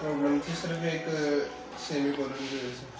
problem थी सिर्फ़ एक सेमी कॉलन की वजह से